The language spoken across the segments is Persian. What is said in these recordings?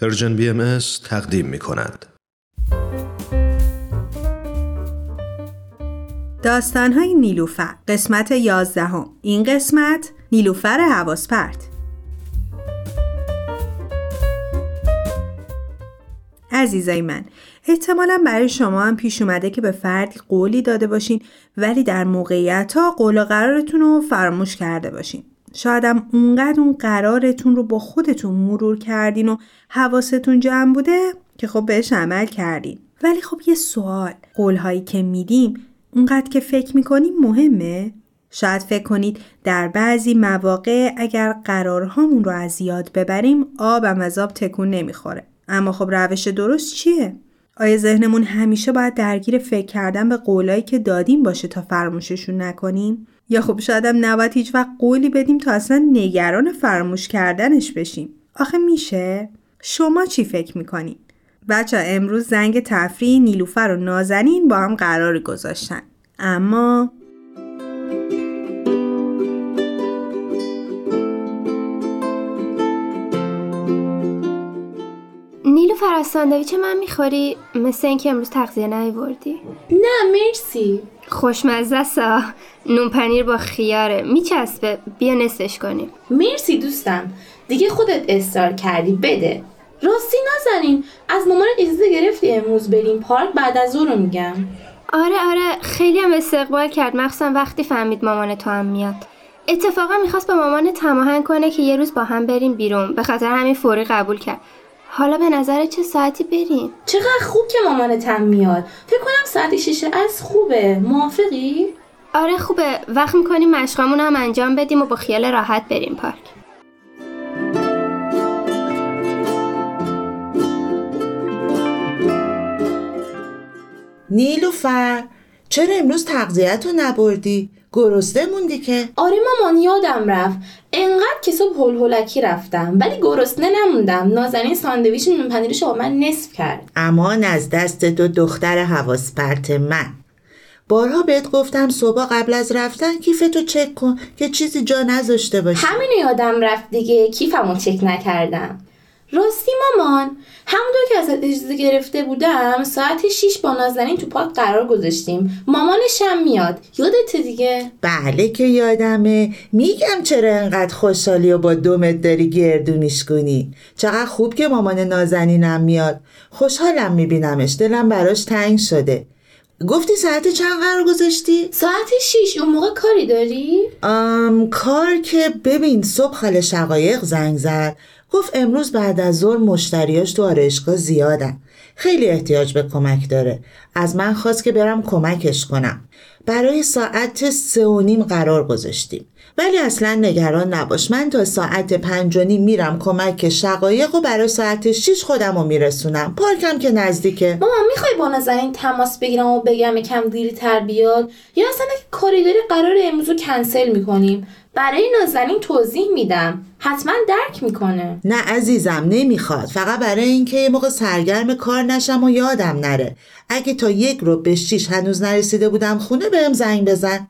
Persian BM تقدیم می کند. داستانهای نیلوفر قسمت یازدهم. این قسمت نیلوفر حواس پرت عزیزای من احتمالا برای شما هم پیش اومده که به فردی قولی داده باشین ولی در موقعیت ها قول و قرارتون رو فراموش کرده باشین. شایدم اونقدر اون قرارتون رو با خودتون مرور کردین و حواستون جمع بوده که خب بهش عمل کردین ولی خب یه سوال قولهایی که میدیم اونقدر که فکر می‌کنیم مهمه؟ شاید فکر کنید در بعضی مواقع اگر قرارهامون رو از یاد ببریم آبم از آب تکون نمی‌خوره اما خب روش درست چیه؟ آیا ذهنمون همیشه باید درگیر فکر کردن به قولایی که دادیم باشه تا فراموششون نکنیم؟ یا خب شایدم نباید هیچ وقت قولی بدیم تا اصلا نگران فراموش کردنش بشیم. آخه میشه؟ شما چی فکر می‌کنین بچه امروز زنگ تفریح نیلوفر و نازنین با هم قرار گذاشتن. اما از ساندویچ من می‌خوری؟ مثل اینکه امروز تغذیه نیوردی نه مرسی. خوشمزه سا. نون پنیر با خیاره. میچسبه. بیا نصفش کنیم. مرسی دوستم. دیگه خودت اصرار کردی. بده. راستی نزنین از مامان اجازه گرفتی امروز بریم پارک؟ بعد از رو میگم. آره آره. خیلی هم استقبال کرد. مخصوصا وقتی فهمید مامان تو هم میاد. اتفاقا می‌خواست با مامان تماهنگ کنه که یه روز با هم بریم بیرون. به خاطر همین فوری قبول کرد. حالا به نظر چه ساعتی بریم؟ چقدر خوب که مامانت هم میاد فکر کنم ساعت شیشه از خوبه موافقی؟ آره خوبه وقت می‌کنیم مشقامون هم انجام بدیم و با خیال راحت بریم پارک نیلوفر چرا امروز تغذیت رو نبردی؟ گرسنه موندی که؟ آره مامان یادم رفت. انقدر که صبح هل هلکی رفتم ولی گرسنه نموندم. نازنین ساندویچ نون پنیرش با من نصف کرد. امان از دست تو دختر حواس پرت من. بارها بهت گفتم صبح قبل از رفتن کیفتو چک کن که چیزی جا نذاشته باشه همینو یادم رفت دیگه. کیفمو چک نکردم. راستی مامان همونطور که ازت اجازه گرفته بودم ساعت 6 با نازنین تو پارک قرار گذاشتیم. مامانشم میاد. یادت دیگه؟ بله که یادمه. میگم چرا انقدر خوشحالی و با دومت داری گردو میشکنی چقدر خوب که مامان نازنینم میاد. خوشحالم میبینمش. دلم براش تنگ شده. گفتی ساعت چند قرار گذاشتی؟ ساعت 6 اون موقع کاری داری؟ آم کار که ببین صبح خاله شقایق زنگ زد. گفت امروز بعد از ظهر مشتریاش تو آرایشگاه زیادن. خیلی احتیاج به کمک داره. از من خواست که برم کمکش کنم. برای ساعت سه و نیم قرار گذاشتیم. ولی اصلا نگران نباش. من تا ساعت پنج و نیم میرم کمک شقایق و برای ساعت شیش خودم رو میرسونم. پارکم که نزدیکه. مامان می‌خوای با نازنین تماس بگیرم و بگم یکم دیری تر بیاد؟ یا اصلا کاری داری قرار امروز رو کنسل می‌کنیم؟ برای نازنین توضیح میدم. حتما درک می‌کنه. نه عزیزم نمی‌خواد. فقط برای اینکه یه موقع سرگرم کار نشم و یادم نره. اگه تا یک رو به شیش هنوز نرسیده بودم خونه بهم زنگ بزن.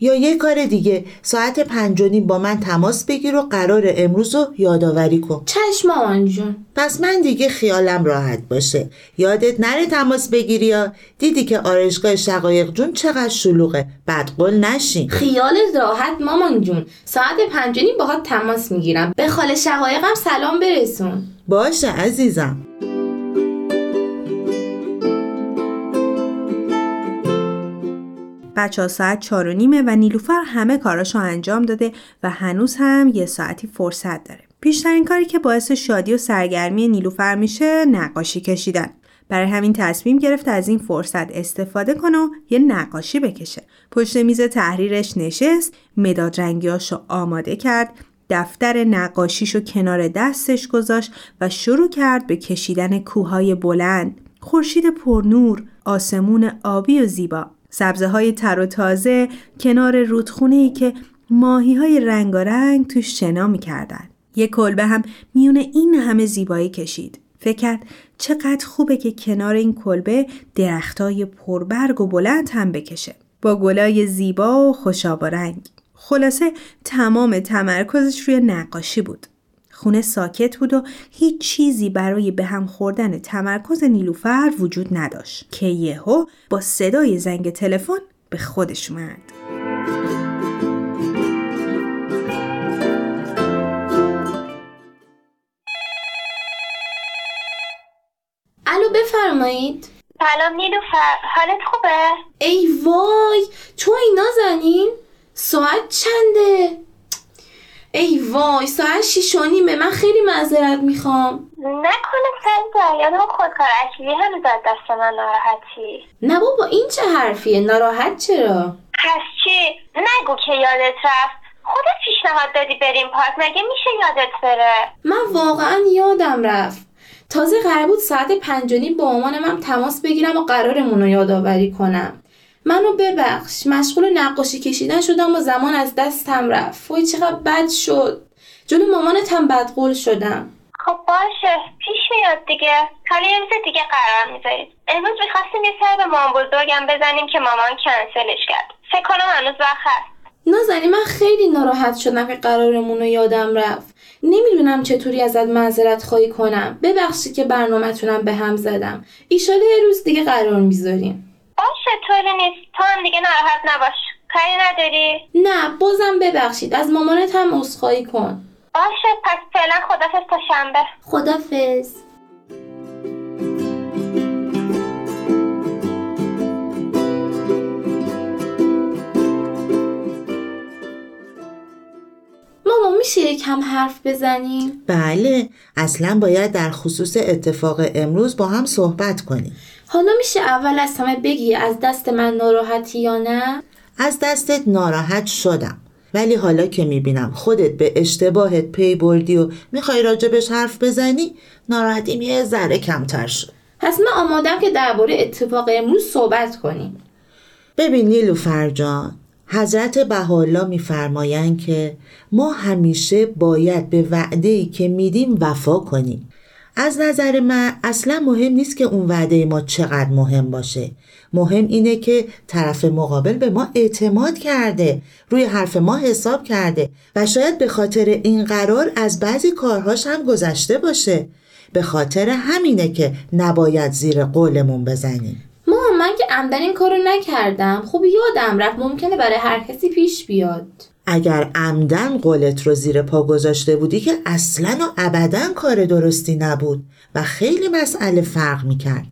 یا یه کار دیگه ساعت پنج و نیم با من تماس بگیر و قرار امروز رو یادآوری کن. چشم مامان جون. پس من دیگه خیالم راحت باشه. یادت نره تماس بگیری یا. دیدی که آرشگاه شقایق جون چقدر شلوغه. بدقل نشین. خیالت راحت مامان جون. ساعت پنج و نیم باهات تماس می‌گیرم. به خاله شقایقم سلام برسون. باشه عزیزم. بچه ها ساعت چار و نیمه و نیلوفر همه کاراشو انجام داده و هنوز هم یه ساعتی فرصت داره. بیشترین کاری که باعث شادی و سرگرمی نیلوفر میشه نقاشی کشیدن. برای همین تصمیم گرفت از این فرصت استفاده کنه و یه نقاشی بکشه. پشت میز تحریرش نشست، مداد رنگیاشو آماده کرد، دفتر نقاشیشو کنار دستش گذاشت و شروع کرد به کشیدن کوههای بلند، خورشید پرنور، آسمون آبی و زیبا. سبزه های تر و تازه کنار رودخونه ای که ماهی های رنگارنگ توش شنا می‌کردن. یه کلبه هم میونه این همه زیبایی کشید. فکر کرد چقدر خوبه که کنار این کلبه درختای پربرگ و بلند هم بکشه. با گلای زیبا و خوشاب رنگ. خلاصه تمام تمرکزش روی نقاشی بود. خونه ساکت بود و هیچ چیزی برای به هم خوردن تمرکز نیلوفر وجود نداشت که یهو با صدای زنگ تلفن به خودش اومد. الو بفرمایید سلام نیلوفر حالت خوبه؟ ای وای تو اینا زنین؟ ساعت چنده؟ ای وای ساعت شیش و نیمه. من خیلی معذرت می‌خوام. نکنه سر جریان خودکار اکیلی هنوز از دست من ناراحتی. نه بابا این چه حرفیه؟ ناراحت چرا؟ پس چی؟ نگو که یادت رفت. خودت پیشنهاد دادی بریم پارک. مگه میشه یادت بره؟ من واقعا یادم رفت. تازه قرار بود ساعت پنج و نیم با مامانم هم تماس بگیرم و قرارمون رو یادآوری کنم. منو ببخش. مشغول نقاشی کشیدن شدم و زمان از دستم رفت. وای چقدر بد شد. جلو مامانت هم بدقول شدم. خب باشه. پیش میاد دیگه. حالا یه روز دیگه قرار می‌ذارید امروز می‌خواستیم یه سر به مامان بزرگم بزنیم که مامان کنسلش کرد. فکر کنم هنوز وقت هست. نازنی من خیلی ناراحت شدم که قرارمون رو یادم رفت. نمی‌دونم چطوری ازت معذرت خواهی کنم. ببخشید که برنامهتونم به هم زدم. ایشالا یه روز دیگه قرار می‌ذاریم. باشه طوری نیست؟ تو هم دیگه ناراحت نباش. کاری نداری؟ نه بازم ببخشید. از مامانت هم عذرخواهی کن. باشه پس فعلا خدافظ تا شنبه. خدافظ. میشه یکم حرف بزنیم؟ بله اصلا باید در خصوص اتفاق امروز با هم صحبت کنیم حالا میشه اول از همه بگی از دست من ناراحتی یا نه؟ از دستت ناراحت شدم ولی حالا که می‌بینم خودت به اشتباهت پی بردی و می‌خوای راجبش حرف بزنی ناراحتیم یه ذره کمتر شد پس من آمادم که درباره اتفاق امروز صحبت کنیم ببین نیلوفر جان حضرت بهاءالله میفرمایند که ما همیشه باید به وعده که میدیم وفا کنیم. از نظر من اصلا مهم نیست که اون وعده ما چقدر مهم باشه. مهم اینه که طرف مقابل به ما اعتماد کرده روی حرف ما حساب کرده و شاید به خاطر این قرار از بعضی کارهاش هم گذشته باشه. به خاطر همینه که نباید زیر قولمون بزنیم. من که عمدن این کارو نکردم. خب یادم رفت ممکنه برای هر کسی پیش بیاد. اگر عمدن قولت رو زیر پا گذاشته بودی که اصلا و ابدا کار درستی نبود و خیلی مسئله فرق می‌کرد.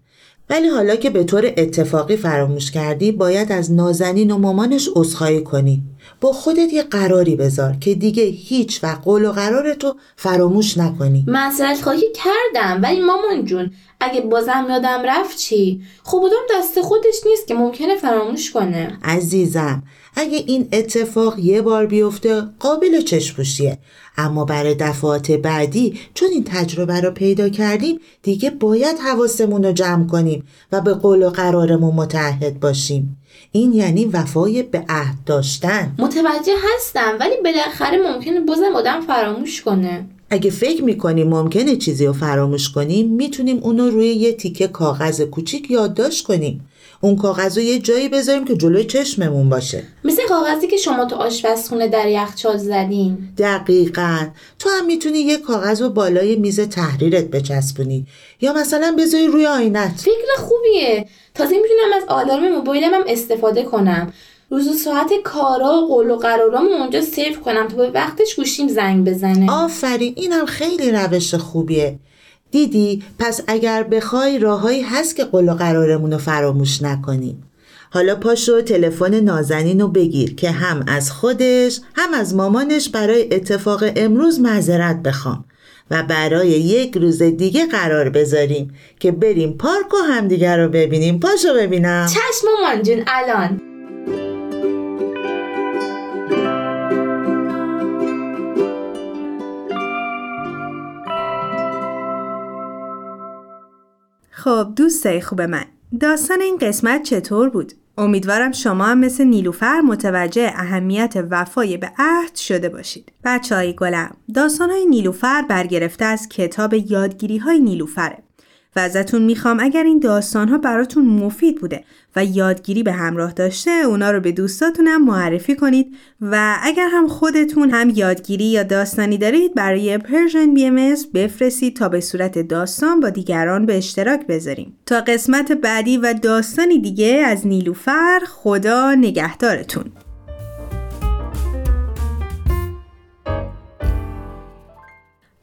ولی حالا که به طور اتفاقی فراموش کردی باید از نازنین و مامانش عذرخواهی کنی. با خودت یه قراری بذار که دیگه هیچ و قول و قرارتو فراموش نکنی. معذرت خواهی کردم ولی مامان جون اگه بازم یادم رفت چی؟ خب آدم دست خودش نیست که ممکنه فراموش کنه. عزیزم اگه این اتفاق یه بار بیفته قابل چشپوشیه اما برای دفعات بعدی چون این تجربه رو پیدا کردیم دیگه باید حواسمون رو جمع کنیم و به قول و قرارمون متحد باشیم. این یعنی وفای به عهد داشتن. متوجه هستم ولی بالاخره ممکنه بازم آدم فراموش کنه. اگه فکر می‌کنیم ممکنه چیزی رو فراموش کنیم می‌تونیم اونو روی یه تیکه کاغذ کوچیک یادداشت کنیم. اون کاغذ رو یه جایی بذاریم که جلوی چشممون باشه. مثل کاغذی که شما تو آشپزخونه در یخچال زدین. دقیقا. تو هم می‌تونی یه کاغذ رو بالای میز تحریرت بچسبونی. یا مثلا بذاری روی آینت. فکر خوبیه. تازه می‌تونم از آلارم موبایلم هم استفاده کنم. روز و ساعت کارا و قول و قرارامو اونجا save کنم تا به وقتش گوشیم زنگ بزنه. آفرین این هم خیلی روش خوبیه. دیدی؟ پس اگر بخوای راههایی هست که قول و قرارمون رو فراموش نکنیم حالا پاشو تلفن نازنین رو بگیر که هم از خودش هم از مامانش برای اتفاق امروز معذرت بخوام. و برای یک روز دیگه قرار بذاریم که بریم پارک و همدیگه رو ببینیم. پاشو ببینم. چشم مامان جون الان. خب دوستای خوب من داستان این قسمت چطور بود؟ امیدوارم شما هم مثل نیلوفر متوجه اهمیت وفای به عهد شده باشید. بچه های گلم داستان های نیلوفر برگرفته از کتاب یادگیری های نیلوفره. و ازتون می‌خوام اگر این داستان ها براتون مفید بوده و یادگیری به همراه داشته اونا رو به دوستاتونم معرفی کنید و اگر هم خودتون هم یادگیری یا داستانی دارید برای Persian BM بفرستید تا به صورت داستان با دیگران به اشتراک بذاریم. تا قسمت بعدی و داستانی دیگه از نیلوفر خدا نگهدارتون.